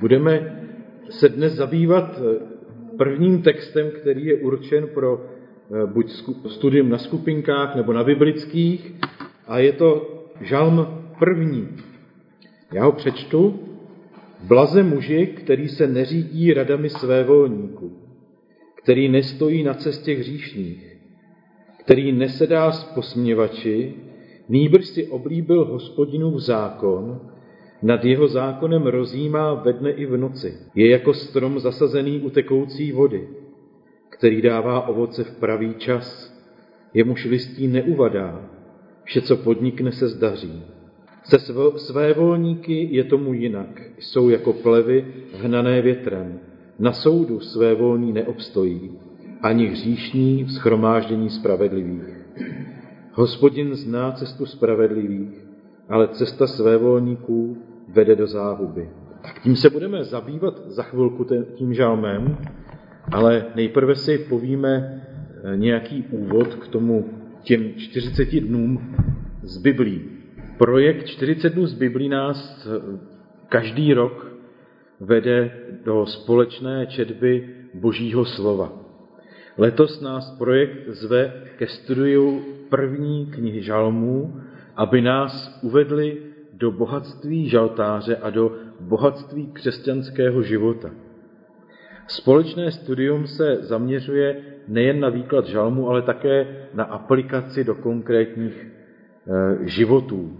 Budeme se dnes zabývat eh, prvním textem, který je určen pro eh, buď studium na skupinkách nebo na biblických, a je to žalm první. Já ho přečtu. Blaze muži, který se neřídí radami své volníků, který nestojí na cestě hříšných, který nesedá s posměvači, nýbrž si oblíbil hospodinův zákon, nad jeho zákonem rozjímá ve dne i v noci. Je jako strom zasazený u tekoucí vody, který dává ovoce v pravý čas. Jemuž listí neuvadá, vše, co podnikne, se zdaří. Se své volníky je tomu jinak. Jsou jako plevy hnané větrem. Na soudu své volní neobstojí, ani hříšní v schromáždění spravedlivých. Hospodin zná cestu spravedlivých, ale cesta své volníků vede do záhuby. Tak tím se budeme zabývat za chvilku tím žalmem, ale nejprve si povíme eh, nějaký úvod k tomu těm 40 dnům z Biblí. Projekt 40 dnů z Biblí nás eh, každý rok vede do společné četby Božího slova. Letos nás projekt zve ke studiu první knihy žalmů, aby nás uvedli do bohatství žaltáře a do bohatství křesťanského života. Společné studium se zaměřuje nejen na výklad žalmu, ale také na aplikaci do konkrétních e, životů,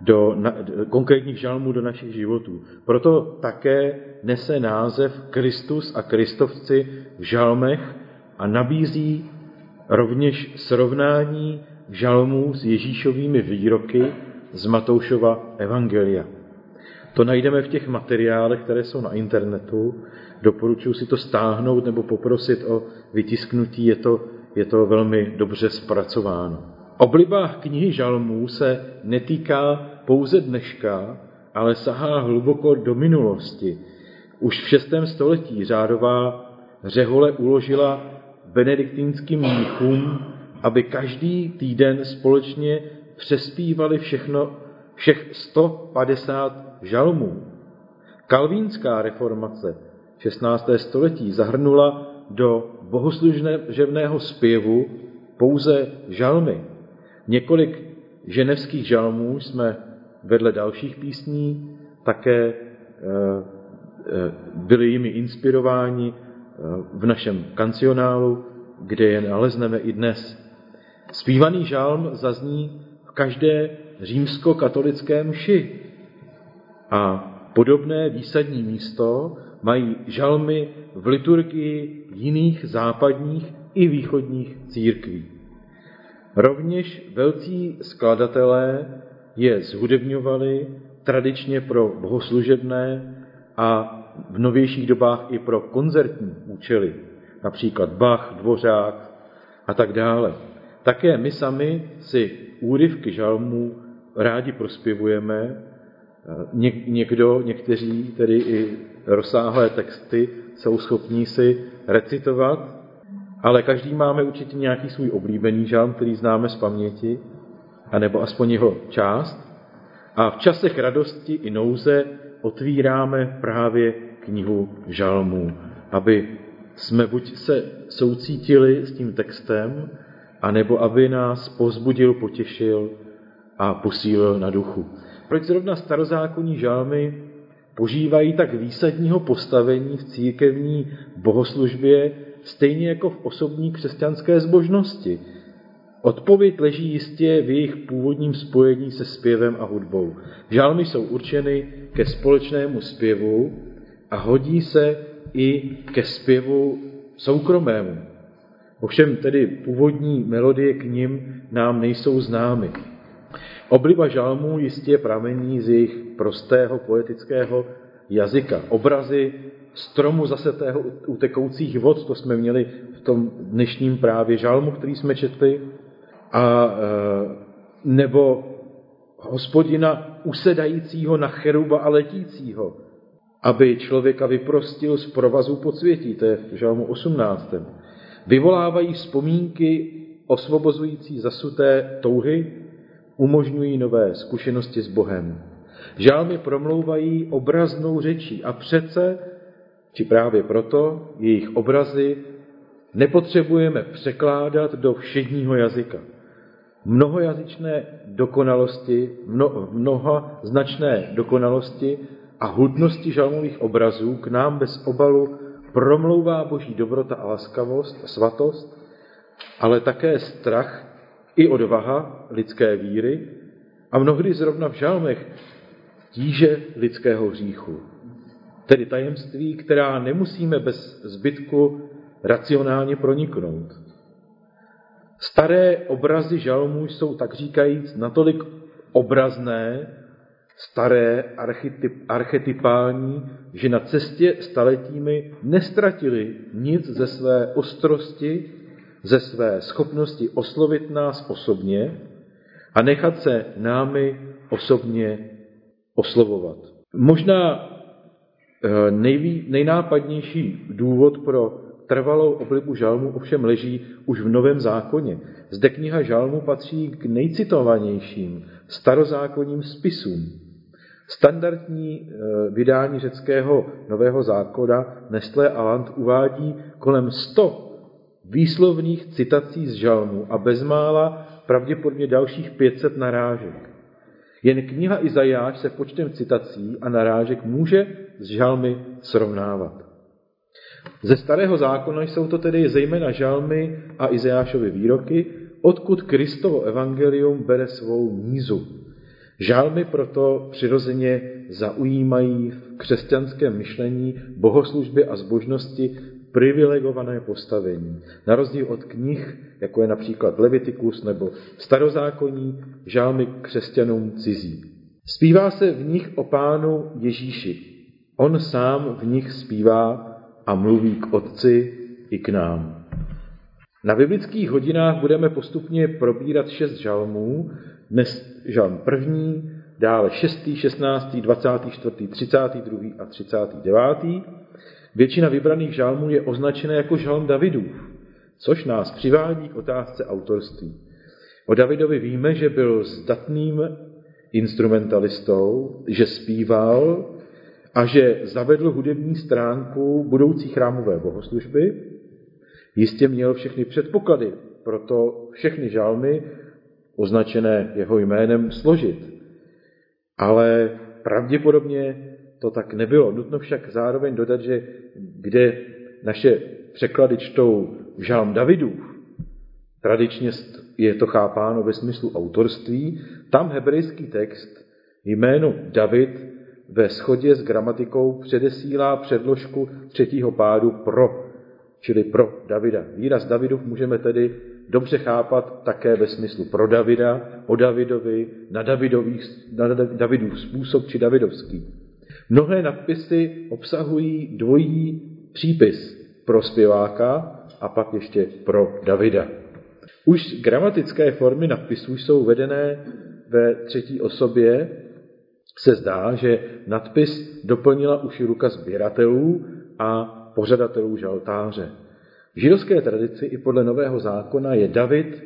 do na, konkrétních žalmů do našich životů. Proto také nese název Kristus a Kristovci v žalmech a nabízí rovněž srovnání žalmů s Ježíšovými výroky z Matoušova Evangelia. To najdeme v těch materiálech, které jsou na internetu. Doporučuji si to stáhnout nebo poprosit o vytisknutí, je to, je to velmi dobře zpracováno. Obliba knihy žalmů se netýká pouze dneška, ale sahá hluboko do minulosti. Už v 6. století řádová řehole uložila benediktínským mnichům, aby každý týden společně přespívali všechno, všech 150 žalmů. Kalvínská reformace 16. století zahrnula do bohoslužného zpěvu pouze žalmy. Několik ženevských žalmů jsme vedle dalších písní také eh, eh, byli jimi inspirováni eh, v našem kancionálu, kde je nalezneme i dnes. Zpívaný žalm zazní každé římsko-katolické mši. A podobné výsadní místo mají žalmy v liturgii jiných západních i východních církví. Rovněž velcí skladatelé je zhudebňovali tradičně pro bohoslužebné a v novějších dobách i pro koncertní účely, například Bach, Dvořák a tak dále. Také my sami si úryvky žalmů rádi prospěvujeme, Ně, někdo, někteří tedy i rozsáhlé texty jsou schopní si recitovat, ale každý máme určitě nějaký svůj oblíbený žalm, který známe z paměti, anebo aspoň jeho část. A v časech radosti i nouze otvíráme právě knihu žalmů, aby jsme buď se soucítili s tím textem, anebo aby nás pozbudil, potěšil a posílil na duchu. Proč zrovna starozákonní žalmy požívají tak výsadního postavení v církevní bohoslužbě, stejně jako v osobní křesťanské zbožnosti? Odpověď leží jistě v jejich původním spojení se zpěvem a hudbou. Žalmy jsou určeny ke společnému zpěvu a hodí se i ke zpěvu soukromému, Ovšem tedy původní melodie k ním nám nejsou známy. Obliba žalmů jistě pramení z jejich prostého poetického jazyka. Obrazy stromu zasetého utekoucích vod, to jsme měli v tom dnešním právě žalmu, který jsme četli, a e, nebo hospodina usedajícího na cheruba a letícího, aby člověka vyprostil z provazu podsvětí, to je v žalmu 18 vyvolávají vzpomínky osvobozující zasuté touhy, umožňují nové zkušenosti s Bohem. Žálmy promlouvají obraznou řečí a přece, či právě proto, jejich obrazy nepotřebujeme překládat do všedního jazyka. Mnohojazyčné dokonalosti, mno, mnoha značné dokonalosti a hudnosti žalmových obrazů k nám bez obalu promlouvá boží dobrota a laskavost a svatost, ale také strach i odvaha lidské víry a mnohdy zrovna v žalmech tíže lidského hříchu. Tedy tajemství, která nemusíme bez zbytku racionálně proniknout. Staré obrazy žalmů jsou tak říkajíc natolik obrazné, staré, archetyp, archetypální, že na cestě staletími nestratili nic ze své ostrosti, ze své schopnosti oslovit nás osobně a nechat se námi osobně oslovovat. Možná eh, nejví, nejnápadnější důvod pro trvalou oblibu žalmu ovšem leží už v Novém zákoně. Zde kniha žalmu patří k nejcitovanějším starozákonním spisům. Standardní e, vydání řeckého Nového zákona Nestlé Aland uvádí kolem 100 výslovných citací z žalmu a bezmála pravděpodobně dalších 500 narážek. Jen kniha Izajáš se počtem citací a narážek může s žalmy srovnávat. Ze starého zákona jsou to tedy zejména žalmy a Izajášovy výroky, odkud Kristovo evangelium bere svou mízu. Žálmy proto přirozeně zaujímají v křesťanském myšlení bohoslužby a zbožnosti privilegované postavení. Na rozdíl od knih, jako je například Levitikus nebo Starozákonní, žálmy křesťanům cizí. Zpívá se v nich o pánu Ježíši. On sám v nich zpívá a mluví k Otci i k nám. Na biblických hodinách budeme postupně probírat šest žalmů, dnes žalm první, dále šestý, šestnáctý, dvacátý, čtvrtý, třicátý, druhý a třicátý devátý. Většina vybraných žalmů je označena jako žalm Davidův, což nás přivádí k otázce autorství. O Davidovi víme, že byl zdatným instrumentalistou, že zpíval, a že zavedl hudební stránku budoucí chrámové bohoslužby, jistě měl všechny předpoklady, proto všechny žalmy označené jeho jménem složit. Ale pravděpodobně to tak nebylo. Nutno však zároveň dodat, že kde naše překlady čtou žalm Davidův, tradičně je to chápáno ve smyslu autorství, tam hebrejský text jméno David ve shodě s gramatikou předesílá předložku třetího pádu pro, čili pro Davida. Výraz Davidův můžeme tedy dobře chápat také ve smyslu pro Davida, o Davidovi, na, Davidových, na Davidův způsob či Davidovský. Mnohé nadpisy obsahují dvojí přípis pro zpěváka a pak ještě pro Davida. Už gramatické formy nadpisů jsou vedené ve třetí osobě se zdá, že nadpis doplnila už ruka sběratelů a pořadatelů žaltáře. V židovské tradici i podle Nového zákona je David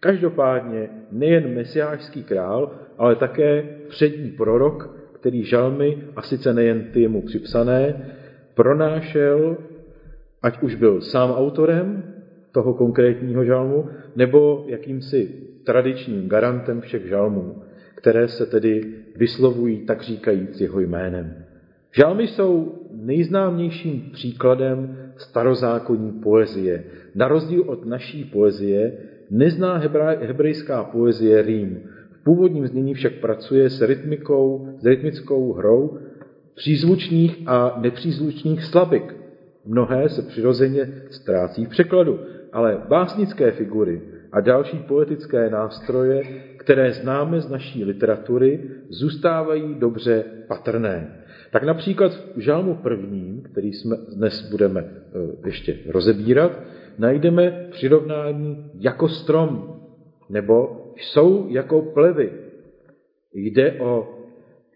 každopádně nejen mesiářský král, ale také přední prorok, který žalmy, a sice nejen ty mu připsané, pronášel, ať už byl sám autorem toho konkrétního žalmu, nebo jakýmsi tradičním garantem všech žalmů které se tedy vyslovují tak říkajíc jeho jménem. Žálmy jsou nejznámějším příkladem starozákonní poezie. Na rozdíl od naší poezie nezná hebrejská poezie rým. V původním znění však pracuje s rytmikou, s rytmickou hrou přízvučných a nepřízvučných slabik. Mnohé se přirozeně ztrácí v překladu, ale básnické figury a další poetické nástroje které známe z naší literatury, zůstávají dobře patrné. Tak například v žálmu prvním, který jsme dnes budeme e, ještě rozebírat, najdeme přirovnání jako strom, nebo jsou jako plevy. Jde o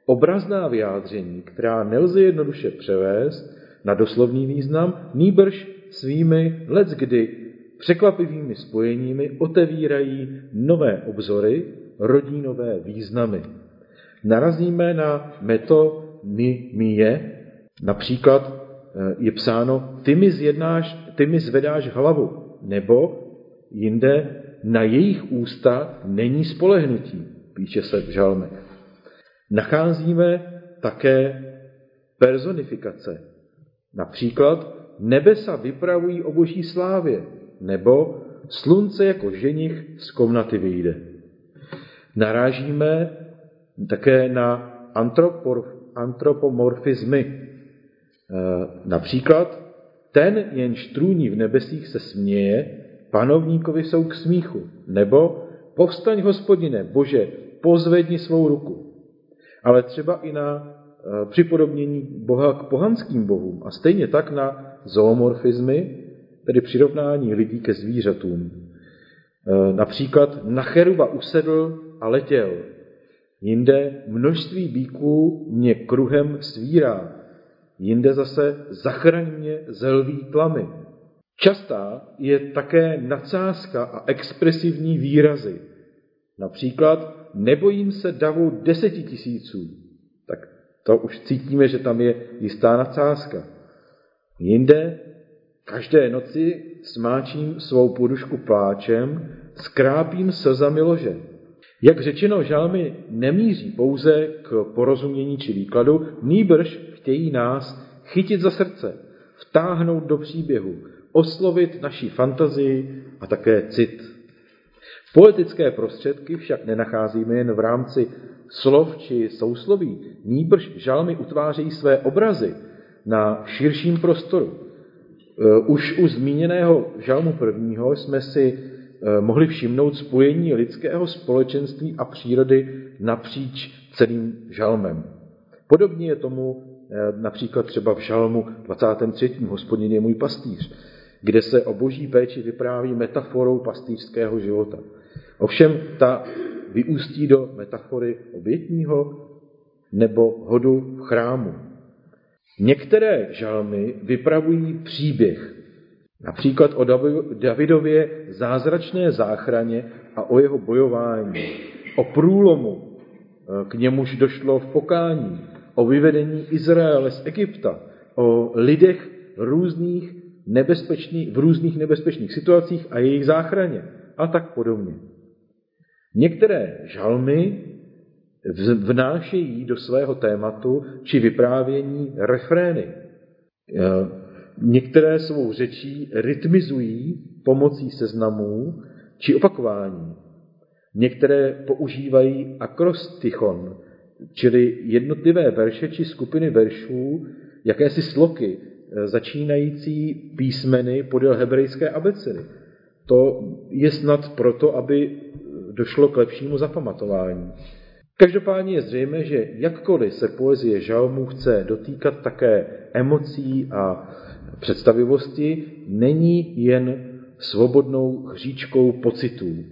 obrazná vyjádření, která nelze jednoduše převést na doslovný význam, nýbrž svými leckdy překvapivými spojeními otevírají nové obzory, rodí nové významy. narazíme na metonymie, například eh, je psáno, ty mi, zjednáš, ty mi zvedáš hlavu, nebo jinde na jejich ústa není spolehnutí, píše se v žalmech. Nacházíme také personifikace. Například nebesa vypravují o boží slávě, nebo slunce jako ženich z komnaty vyjde. Narážíme také na antropomorfizmy. E, například ten, jen trůní v nebesích, se směje, panovníkovi jsou k smíchu. Nebo povstaň, hospodine, bože, pozvedni svou ruku. Ale třeba i na e, připodobnění Boha k pohanským bohům a stejně tak na zoomorfizmy, tedy přirovnání lidí ke zvířatům. E, například na cheruba usedl a letěl. Jinde množství bíků mě kruhem svírá. Jinde zase zachraň mě ze lví tlamy. Častá je také nadsázka a expresivní výrazy. Například nebojím se davu deseti tisíců. Tak to už cítíme, že tam je jistá nadsázka. Jinde každé noci smáčím svou podušku pláčem, skrápím slzami lože. Jak řečeno, žalmy nemíří pouze k porozumění či výkladu, nýbrž chtějí nás chytit za srdce, vtáhnout do příběhu, oslovit naší fantazii a také cit. Poetické prostředky však nenacházíme jen v rámci slov či sousloví, nýbrž žalmy utvářejí své obrazy na širším prostoru. E, už u zmíněného žalmu prvního jsme si mohli všimnout spojení lidského společenství a přírody napříč celým žalmem. Podobně je tomu e, například třeba v žalmu 23. Hospodin je můj pastýř, kde se o boží péči vypráví metaforou pastýřského života. Ovšem ta vyústí do metafory obětního nebo hodu v chrámu. Některé žalmy vypravují příběh, například o Davidově zázračné záchraně a o jeho bojování, o průlomu, k němuž došlo v pokání, o vyvedení Izraele z Egypta, o lidech různých nebezpečných, v různých nebezpečných situacích a jejich záchraně a tak podobně. Některé žalmy vnášejí do svého tématu či vyprávění refrény. Některé svou řečí rytmizují pomocí seznamů či opakování. Některé používají akrostichon, čili jednotlivé verše či skupiny veršů, jakési sloky, e, začínající písmeny podél hebrejské abecedy. To je snad proto, aby došlo k lepšímu zapamatování. Každopádně je zřejmé, že jakkoliv se poezie žalmů chce dotýkat také emocí a představivosti, není jen svobodnou hříčkou pocitů.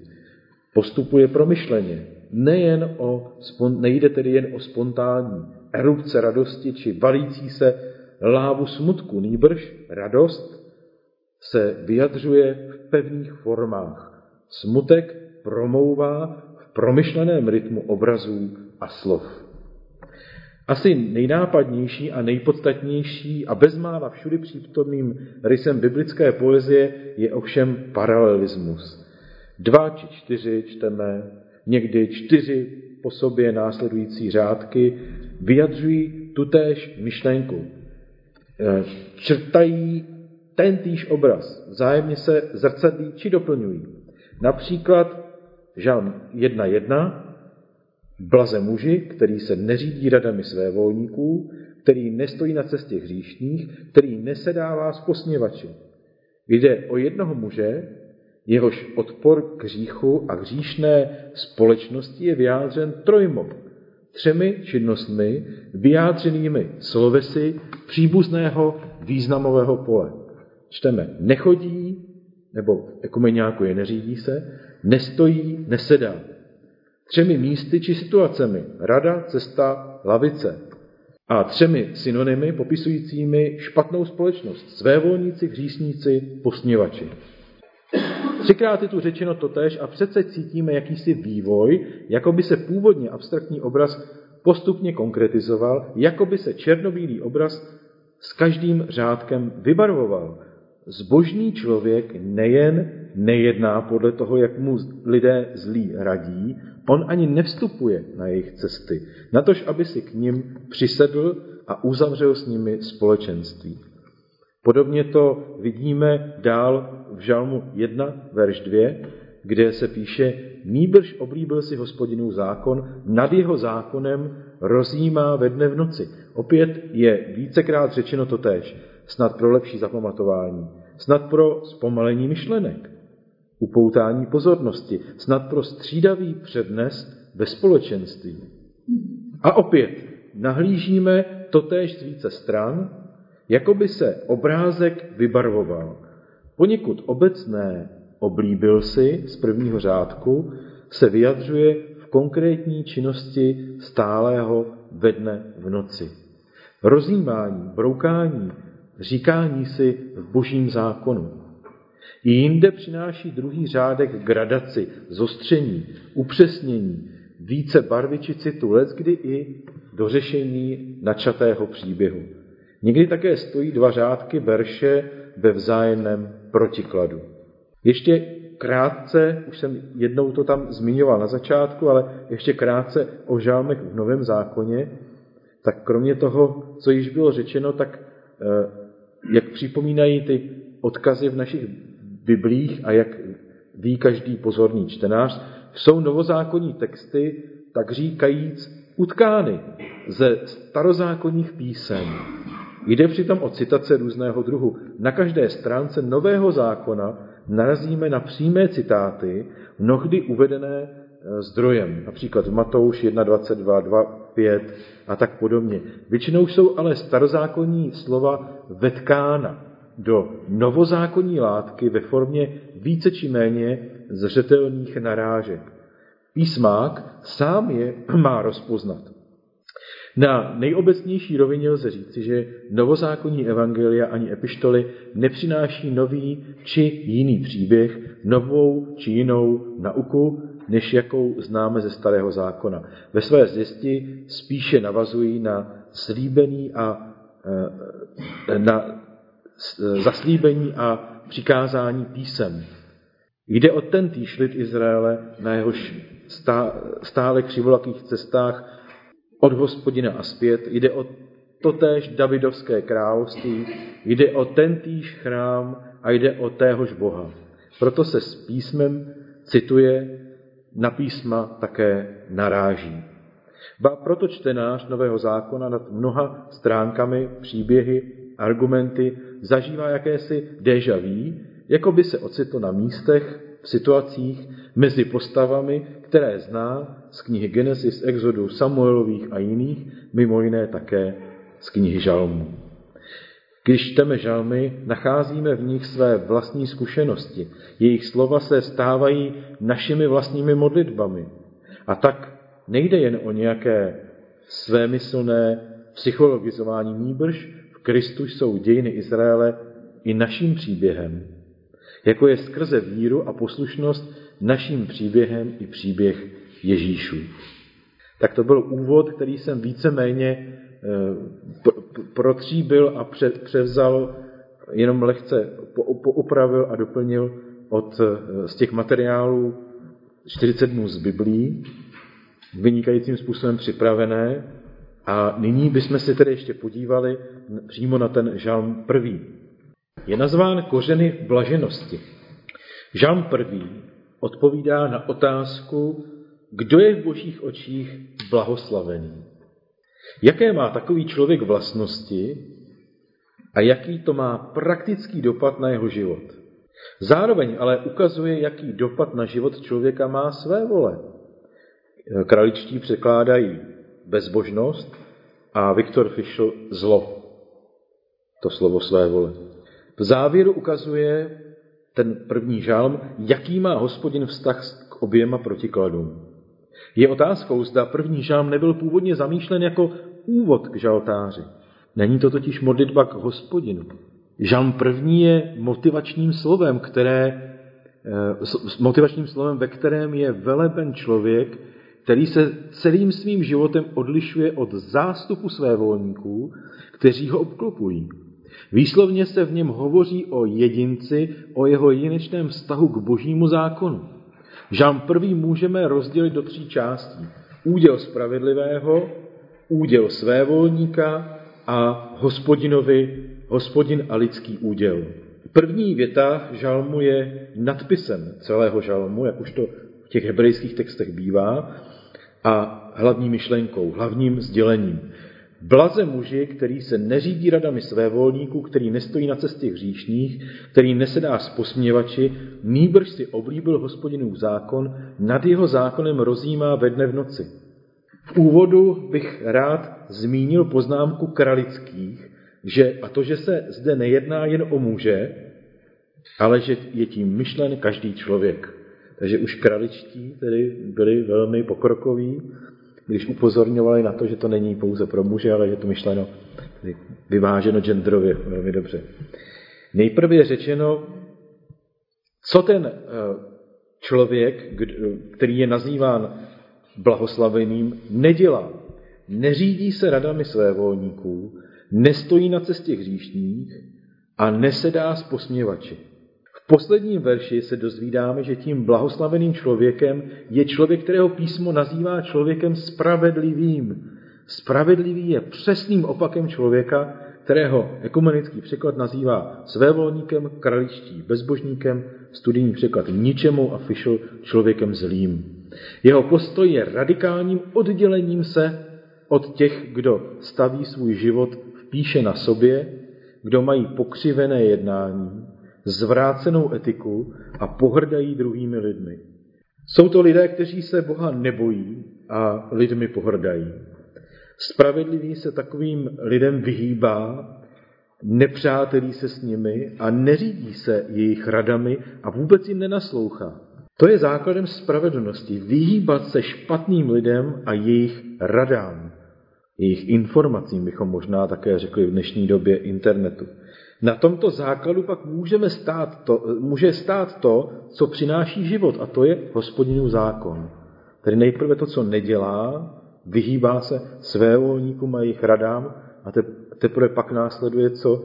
Postupuje promyšleně. Nejen o, nejde tedy jen o spontánní erupce radosti či valící se lávu smutku, nýbrž radost se vyjadřuje v pevných formách. Smutek promouvá promyšleném rytmu obrazů a slov. Asi nejnápadnější a nejpodstatnější a bezmála všudy přítomným rysem biblické poezie je ovšem paralelismus. Dva či čtyři čteme, někdy čtyři po sobě následující řádky vyjadřují tutéž myšlenku. E, črtají ten týž obraz, vzájemně se zrcadlí či doplňují. Například Žalm 1.1. Blaze muži, který se neřídí radami své volníků, který nestojí na cestě hříšných, který nesedává s posměvači. Jde o jednoho muže, jehož odpor k hříchu a hříšné společnosti je vyjádřen trojmou, třemi činnostmi vyjádřenými slovesy příbuzného významového pole. Čteme nechodí, nebo jako je neřídí se, nestojí, nesedá. Třemi místy či situacemi. Rada, cesta, lavice. A třemi synonymy popisujícími špatnou společnost. Svévolníci, hříšníci, posměvači. Třikrát je tu řečeno totéž a přece cítíme jakýsi vývoj, jako by se původně abstraktní obraz postupně konkretizoval, jako by se černobílý obraz s každým řádkem vybarvoval. Zbožný člověk nejen nejedná podle toho, jak mu lidé zlí radí, on ani nevstupuje na jejich cesty, natož aby si k ním přisedl a uzavřel s nimi společenství. Podobně to vidíme dál v Žalmu 1, verš 2, kde se píše, Nýbrž oblíbil si hospodinů zákon, nad jeho zákonem rozjímá ve dne v noci. Opět je vícekrát řečeno to též, snad pro lepší zapamatování, snad pro zpomalení myšlenek, upoutání pozornosti, snad pro střídavý přednes ve společenství. A opět nahlížíme totéž z více stran, jako by se obrázek vybarvoval. Poněkud obecné oblíbil si z prvního řádku se vyjadřuje v konkrétní činnosti stálého ve dne v noci. Rozjímání, broukání, říkání si v božím zákonu. I jinde přináší druhý řádek gradaci, zostření, upřesnění, více barvy či citu, kdy i dořešení načatého příběhu. Někdy také stojí dva řádky verše ve vzájemném protikladu. Ještě krátce, už jsem jednou to tam zmiňoval na začátku, ale ještě krátce o žálmech v Novém zákoně, tak kromě toho, co již bylo řečeno, tak eh, jak připomínají ty odkazy v našich biblích a jak ví každý pozorný čtenář, jsou novozákonní texty, tak říkajíc, utkány ze starozákonních písem. Jde přitom o citace různého druhu. Na každé stránce Nového zákona narazíme na přímé citáty, mnohdy uvedené e, zdrojem, například Matouš 1.22, 2.5 a tak podobně. Většinou jsou ale starozákonní slova vetkána do novozákonní látky ve formě více či méně zřetelných narážek. Písmák sám je má rozpoznat. Na nejobecnější rovině lze říci, že novozákonní evangelia ani epištoly nepřináší nový či jiný příběh, novou či jinou nauku, než jakou známe ze starého zákona. Ve své zjistí spíše navazují na slíbený a eh, na zaslíbení a přikázání písem. Jde o ten lid Izraele, na jehož stále křivolakých cestách od hospodina a zpět, jde o totéž Davidovské království, jde o tentýž chrám a jde o téhož Boha. Proto se s písmem cituje, na písma také naráží. Ba proto čtenář Nového zákona nad mnoha stránkami, příběhy, argumenty zažívá jakési déjà vu, jako by se ocitl na místech, v situacích, mezi postavami, které zná z knihy Genesis, Exodu, Samuelových a jiných, mimo jiné také z knihy Žalmů. Když čteme žalmy, nacházíme v nich své vlastní zkušenosti. Jejich slova se stávají našimi vlastními modlitbami. A tak nejde jen o nějaké svémyslné psychologizování nýbrž, v Kristu jsou dějiny Izraele i naším příběhem, jako je skrze víru a poslušnost naším příběhem i příběh Ježíšů. Tak to byl úvod, který jsem víceméně eh, protříbil a převzal, jenom lehce poupravil a doplnil od, eh, z těch materiálů 40 dnů z Biblí, vynikajícím způsobem připravené. A nyní bychom si tedy ještě podívali přímo na ten žalm první. Je nazván kořeny blaženosti. Žalm první odpovídá na otázku, kdo je v božích očích blahoslavený. Jaké má takový člověk vlastnosti a jaký to má praktický dopad na jeho život. Zároveň ale ukazuje, jaký dopad na život člověka má své vole. Kraličtí překládají bezbožnost a Viktor Fischl zlo. To slovo své vole. V závěru ukazuje ten první žálm, jaký má hospodin vztah k oběma protikladům. Je otázkou, zda první žálm nebyl původně zamýšlen jako úvod k žaltáři. Není to totiž modlitba k hospodinu. Žálm první je motivačním slovem, které, eh, motivačním slovem, ve kterém je veleben člověk, který se celým svým životem odlišuje od zástupu své volníků, kteří ho obklopují. Výslovně se v něm hovoří o jedinci, o jeho jedinečném vztahu k božímu zákonu. Žám prvý můžeme rozdělit do tří částí. Úděl spravedlivého, úděl svévolníka a hospodinovi, hospodin a lidský úděl. První věta žalmu je nadpisem celého žalmu, jak už to v těch hebrejských textech bývá, a hlavní myšlenkou, hlavním sdělením. Blaze muži, který se neřídí radami své volníků, který nestojí na cestě hříšných, který nesedá s posměvači, nýbrž si oblíbil hospodinův zákon, nad jeho zákonem rozjímá ve dne v noci. V úvodu bych rád zmínil poznámku kralických, že, a to, že se zde nejedná jen o muže, ale že je tím myšlen každý člověk. Takže už kraličtí tedy byli velmi pokrokoví, když upozorňovali na to, že to není pouze pro muže, ale je to myšleno vyváženo genderově velmi dobře. Nejprve je řečeno, co ten eh, člověk, který je nazýván blahoslaveným, nedělá. Neřídí se radami své volníků, nestojí na cestě hříšných a nesedá s posměvači. V posledním verši se dozvídáme, že tím blahoslaveným člověkem je člověk, kterého písmo nazývá člověkem spravedlivým. Spravedlivý je přesným opakem člověka, kterého ekumenický překlad nazývá svévolníkem, kraličtí, bezbožníkem, studijní překlad ničemu a Fischl člověkem zlým. Jeho postoj je radikálním oddělením se od těch, kdo staví svůj život v píše na sobě, kdo mají pokřivené jednání, zvrácenou etiku a pohrdají druhými lidmi. Jsou to lidé, kteří se Boha nebojí a lidmi pohrdají. Spravedlivý se takovým lidem vyhýbá, nepřátelí se s nimi a neřídí se jejich radami a vůbec jim nenaslouchá. To je základem spravedlnosti. Vyhýbat se špatným lidem a jejich radám. Jejich informacím bychom možná také řekli v dnešní době internetu. Na tomto základu pak můžeme stát to, může stát to, co přináší život, a to je hospodinův zákon. Tedy nejprve to, co nedělá, vyhýbá se své volníkům a jejich radám a teprve pak následuje, co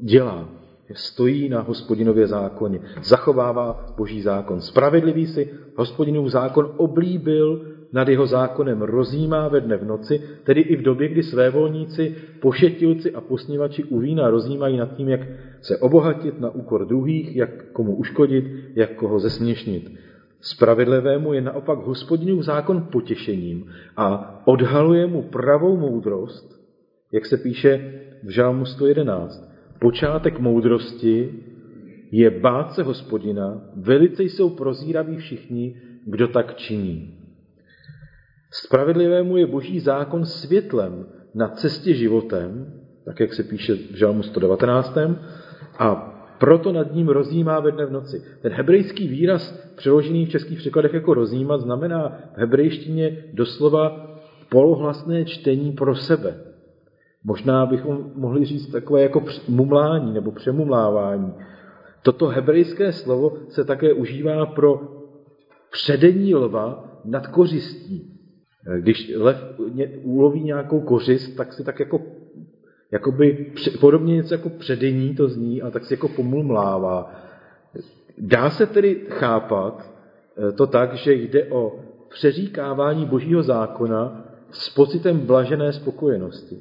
dělá. Stojí na hospodinově zákoně, zachovává boží zákon. Spravedlivý si hospodinův zákon oblíbil nad jeho zákonem rozjímá ve dne v noci, tedy i v době, kdy své volníci, pošetilci a posnívači u vína rozjímají nad tím, jak se obohatit na úkor druhých, jak komu uškodit, jak koho zesměšnit. Spravedlivému je naopak hospodinův zákon potěšením a odhaluje mu pravou moudrost, jak se píše v Žálmu 111. Počátek moudrosti je bát se hospodina, velice jsou prozíraví všichni, kdo tak činí. Spravedlivému je boží zákon světlem na cestě životem, tak jak se píše v Žalmu 119. A proto nad ním rozjímá ve dne v noci. Ten hebrejský výraz, přeložený v českých překladech jako rozjímat, znamená v hebrejštině doslova polohlasné čtení pro sebe. Možná bychom mohli říct takové jako mumlání nebo přemumlávání. Toto hebrejské slovo se také užívá pro předení lva nad kořistí. Když lev uloví nějakou kořist, tak si tak jako jakoby podobně něco jako předení to zní, a tak si jako pomulmlává. Dá se tedy chápat eh, to tak, že jde o přeříkávání božího zákona s pocitem blažené spokojenosti.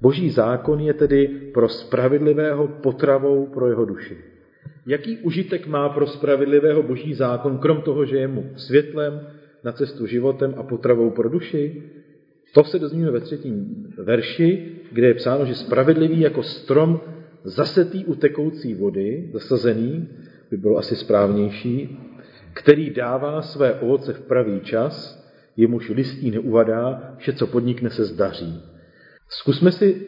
Boží zákon je tedy pro spravedlivého potravou pro jeho duši. Jaký užitek má pro spravedlivého boží zákon, krom toho, že je mu světlem, na cestu životem a potravou pro duši? To se dozvíme ve třetím verši, kde je psáno, že spravedlivý jako strom zasetý u tekoucí vody, zasazený, by bylo asi správnější, který dává své ovoce v pravý čas, jemuž listí neuvadá, vše, co podnikne, se zdaří. Zkusme si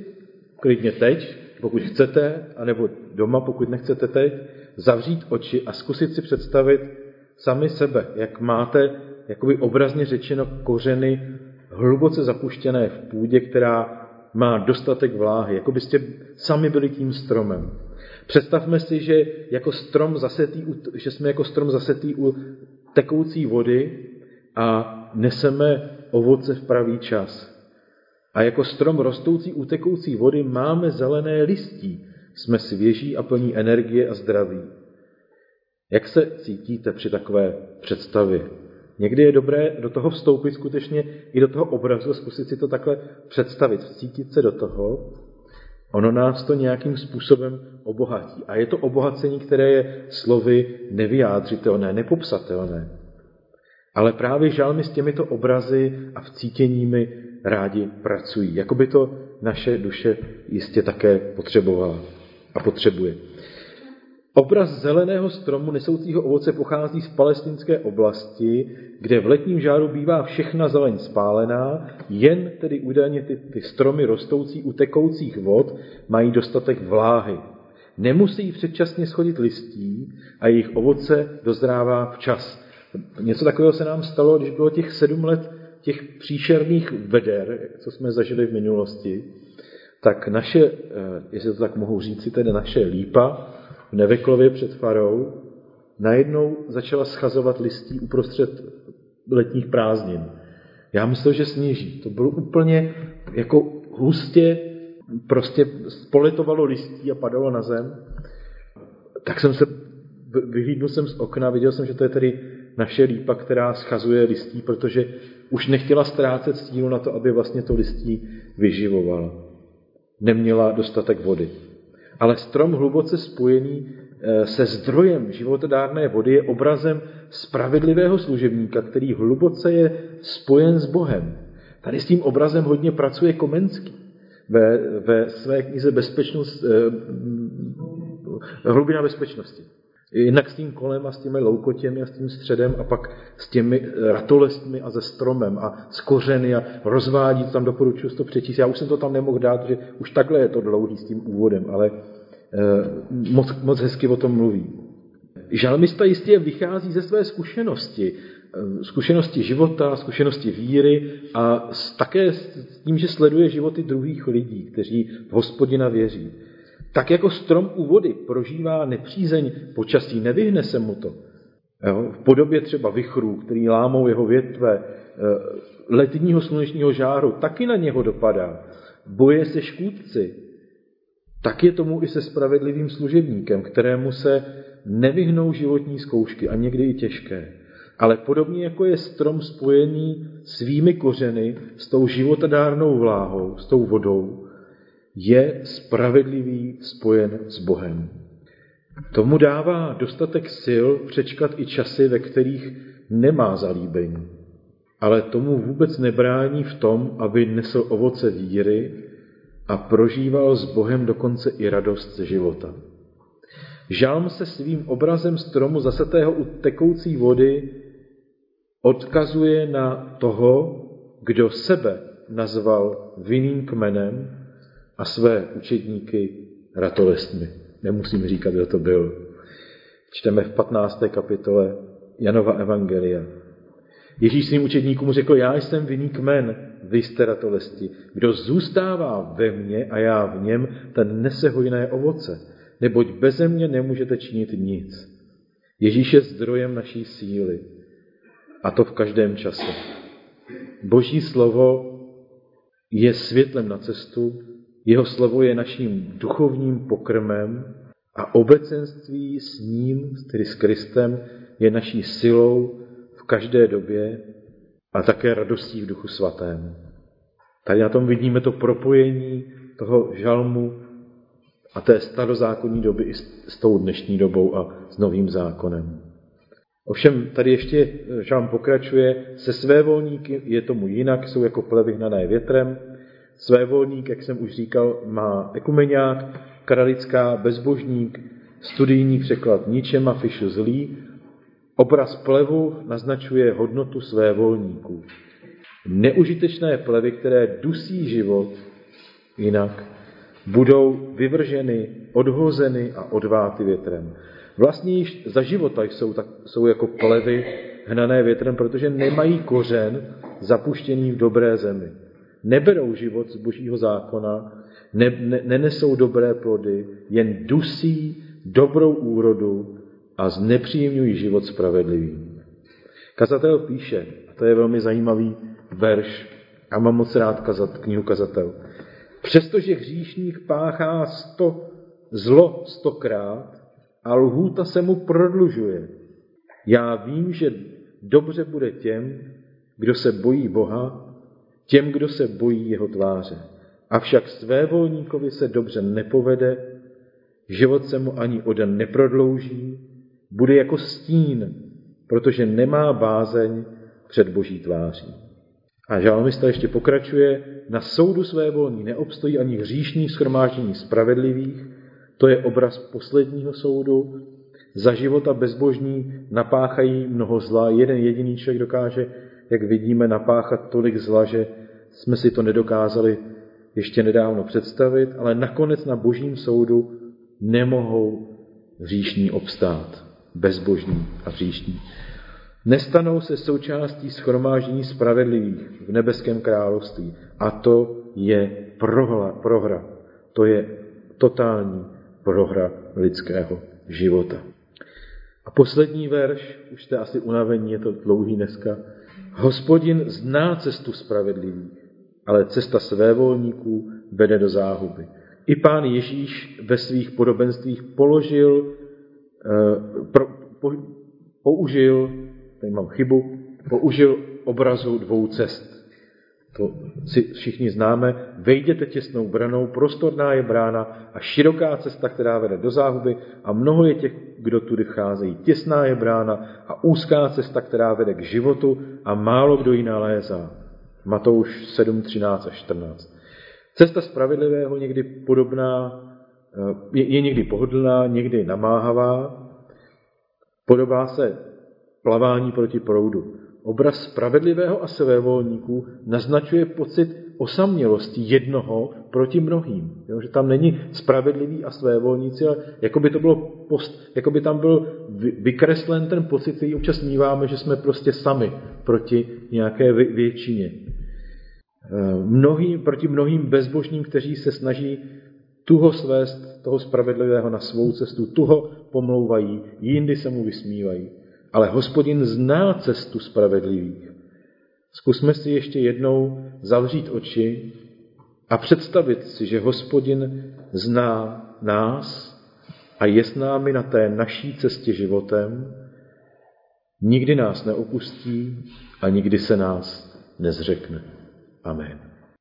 klidně teď, pokud chcete, anebo doma, pokud nechcete teď, zavřít oči a zkusit si představit sami sebe, jak máte jakoby obrazně řečeno kořeny hluboce zapuštěné v půdě, která má dostatek vláhy, jako byste sami byli tím stromem. Představme si, že, jako strom zasetý, že jsme jako strom zasetý u tekoucí vody a neseme ovoce v pravý čas. A jako strom rostoucí u tekoucí vody máme zelené listí, jsme svěží a plní energie a zdraví. Jak se cítíte při takové představě? Někdy je dobré do toho vstoupit skutečně i do toho obrazu, zkusit si to takhle představit, cítit se do toho. Ono nás to nějakým způsobem obohatí. A je to obohacení, které je slovy nevyjádřitelné, nepopsatelné. Ale právě žalmy s těmito obrazy a vcítěními rádi pracují. Jakoby to naše duše jistě také potřebovala a potřebuje. Obraz zeleného stromu nesoucího ovoce pochází z palestinské oblasti, kde v letním žáru bývá všechna zeleň spálená, jen tedy údajně ty, ty stromy rostoucí u tekoucích vod mají dostatek vláhy. Nemusí předčasně schodit listí a jejich ovoce dozrává včas. Něco takového se nám stalo, když bylo těch sedm let těch příšerných veder, co jsme zažili v minulosti, tak naše, eh, jestli to tak mohu říct, tedy naše lípa Neveklově před Farou najednou začala schazovat listí uprostřed letních prázdnin. Já myslel, že sněží. To bylo úplně jako hustě, prostě spoletovalo listí a padalo na zem. Tak jsem se, vyhlídnul jsem z okna, viděl jsem, že to je tedy naše lípa, která schazuje listí, protože už nechtěla ztrácet sílu na to, aby vlastně to listí vyživovala. Neměla dostatek vody. Ale strom hluboce spojený eh, se zdrojem životodárné vody je obrazem spravedlivého služebníka, který hluboce je spojen s Bohem. Tady s tím obrazem hodně pracuje Komenský ve, ve své knize Bezpečnost, eh, hlubina bezpečnosti. Jinak s tím kolem a s těmi loukotěmi a s tím středem a pak s těmi ratolestmi a ze stromem a s kořeny a rozvádí, tam doporučuji to přečíst. Já už jsem to tam nemohl dát, že už takhle je to dlouhý s tím úvodem, ale eh, moc, moc hezky o tom mluví. Žalmista jistě vychází ze své zkušenosti, eh, zkušenosti života, zkušenosti víry a také s tím, že sleduje životy druhých lidí, kteří v hospodina věří. Tak jako strom u vody prožívá nepřízeň počasí, nevyhne se mu to. Jo? V podobě třeba vychrů, který lámou jeho větve, eh, letního slunečního žáru, taky na něho dopadá. Boje se škůdci, tak je tomu i se spravedlivým služebníkem, kterému se nevyhnou životní zkoušky a někdy i těžké. Ale podobně jako je strom spojený svými kořeny s tou životadárnou vláhou, s tou vodou, je spravedlivý spojen s Bohem. Tomu dává dostatek sil přečkat i časy, ve kterých nemá zalíbení. Ale tomu vůbec nebrání v tom, aby nesl ovoce víry a prožíval s Bohem dokonce i radost ze života. Žálm se svým obrazem stromu zasetého u tekoucí vody odkazuje na toho, kdo sebe nazval vinným kmenem a své učedníky ratolestmi. Nemusím říkat, kdo to byl. Čteme v 15. kapitole Janova Evangelia. Ježíš svým učedníkům řekl, já jsem vinný kmen, vy jste ratolesti. Kdo zůstává ve mně a já v něm, ten nese hojné ovoce, neboť beze mě nemůžete činit nic. Ježíš je zdrojem naší síly a to v každém čase. Boží slovo je světlem na cestu, jeho slovo je naším duchovním pokrmem a obecenství s ním, tedy s Kristem, je naší silou v každé době a také radostí v duchu svatém. Tady na tom vidíme to propojení toho žalmu a té starozákonní doby i s tou dnešní dobou a s novým zákonem. Ovšem tady ještě žalm pokračuje, se své volníky je tomu jinak, jsou jako plevy hnané větrem, Svévolník, jak jsem už říkal, má ekumeniák, kralická, bezbožník, studijní překlad ničem a fišu zlý. Obraz plevu naznačuje hodnotu své volníků. Neužitečné plevy, které dusí život, jinak budou vyvrženy, odhozeny a odváty větrem. Vlastně již za života jsou, tak, jsou jako plevy hnané větrem, protože nemají kořen zapuštěný v dobré zemi neberou život z božího zákona, ne, ne, nenesou dobré plody, jen dusí dobrou úrodu a znepříjemňují život spravedlivým. Kazatel píše, a to je velmi zajímavý verš, a mám moc rád kazat, knihu Kazatel. Přestože hříšník páchá sto zlo stokrát a lhůta se mu prodlužuje, já vím, že dobře bude těm, kdo se bojí Boha, těm, kdo se bojí jeho tváře. Avšak své volníkovi se dobře nepovede, život se mu ani o den neprodlouží, bude jako stín, protože nemá bázeň před boží tváří. A žalmista ještě pokračuje, na soudu své volní neobstojí ani hříšní schromáždění spravedlivých, to je obraz posledního soudu, za života bezbožní napáchají mnoho zla. Jeden jediný člověk dokáže, jak vidíme, napáchat tolik zla, že jsme si to nedokázali ještě nedávno představit, ale nakonec na božím soudu nemohou hříšní obstát. Bezbožní a hříšní. Nestanou se součástí schromáždění spravedlivých v nebeském království. A to je prohra, prohra. To je totální prohra lidského života. A poslední verš, už jste asi unavení, je to dlouhý dneska. Hospodin zná cestu spravedlivých, ale cesta svévolníků vede do záhuby. I pán Ježíš ve svých podobenstvích položil, eh, pro, po, použil, tady mám chybu, použil obrazu dvou cest. To si všichni známe. Vejděte těsnou branou, prostorná je brána a široká cesta, která vede do záhuby a mnoho je těch, kdo tudy vcházejí. Těsná je brána a úzká cesta, která vede k životu a málo kdo ji nalézá. Matouš 7, 13 a 14. Cesta spravedlivého někdy podobná, eh, je, je někdy pohodlná, někdy namáhavá, podobá se plavání proti proudu. Obraz spravedlivého a svévolníků naznačuje pocit osamělosti jednoho proti mnohým. Jo, že tam není spravedlivý a svévolníci, ale jako by to bylo post, jako by tam byl vykreslen ten pocit, který občas míváme, že jsme prostě sami proti nějaké většině. Eh, mnohý, proti mnohým bezbožným, kteří se snaží tuho svést toho spravedlivého na svou cestu, tuho pomlouvají, jindy se mu vysmívají ale hospodin zná cestu spravedlivých. Zkusme si ještě jednou zavřít oči a představit si, že hospodin zná nás a je s námi na té naší cestě životem, nikdy nás neopustí a nikdy se nás nezřekne. Amen.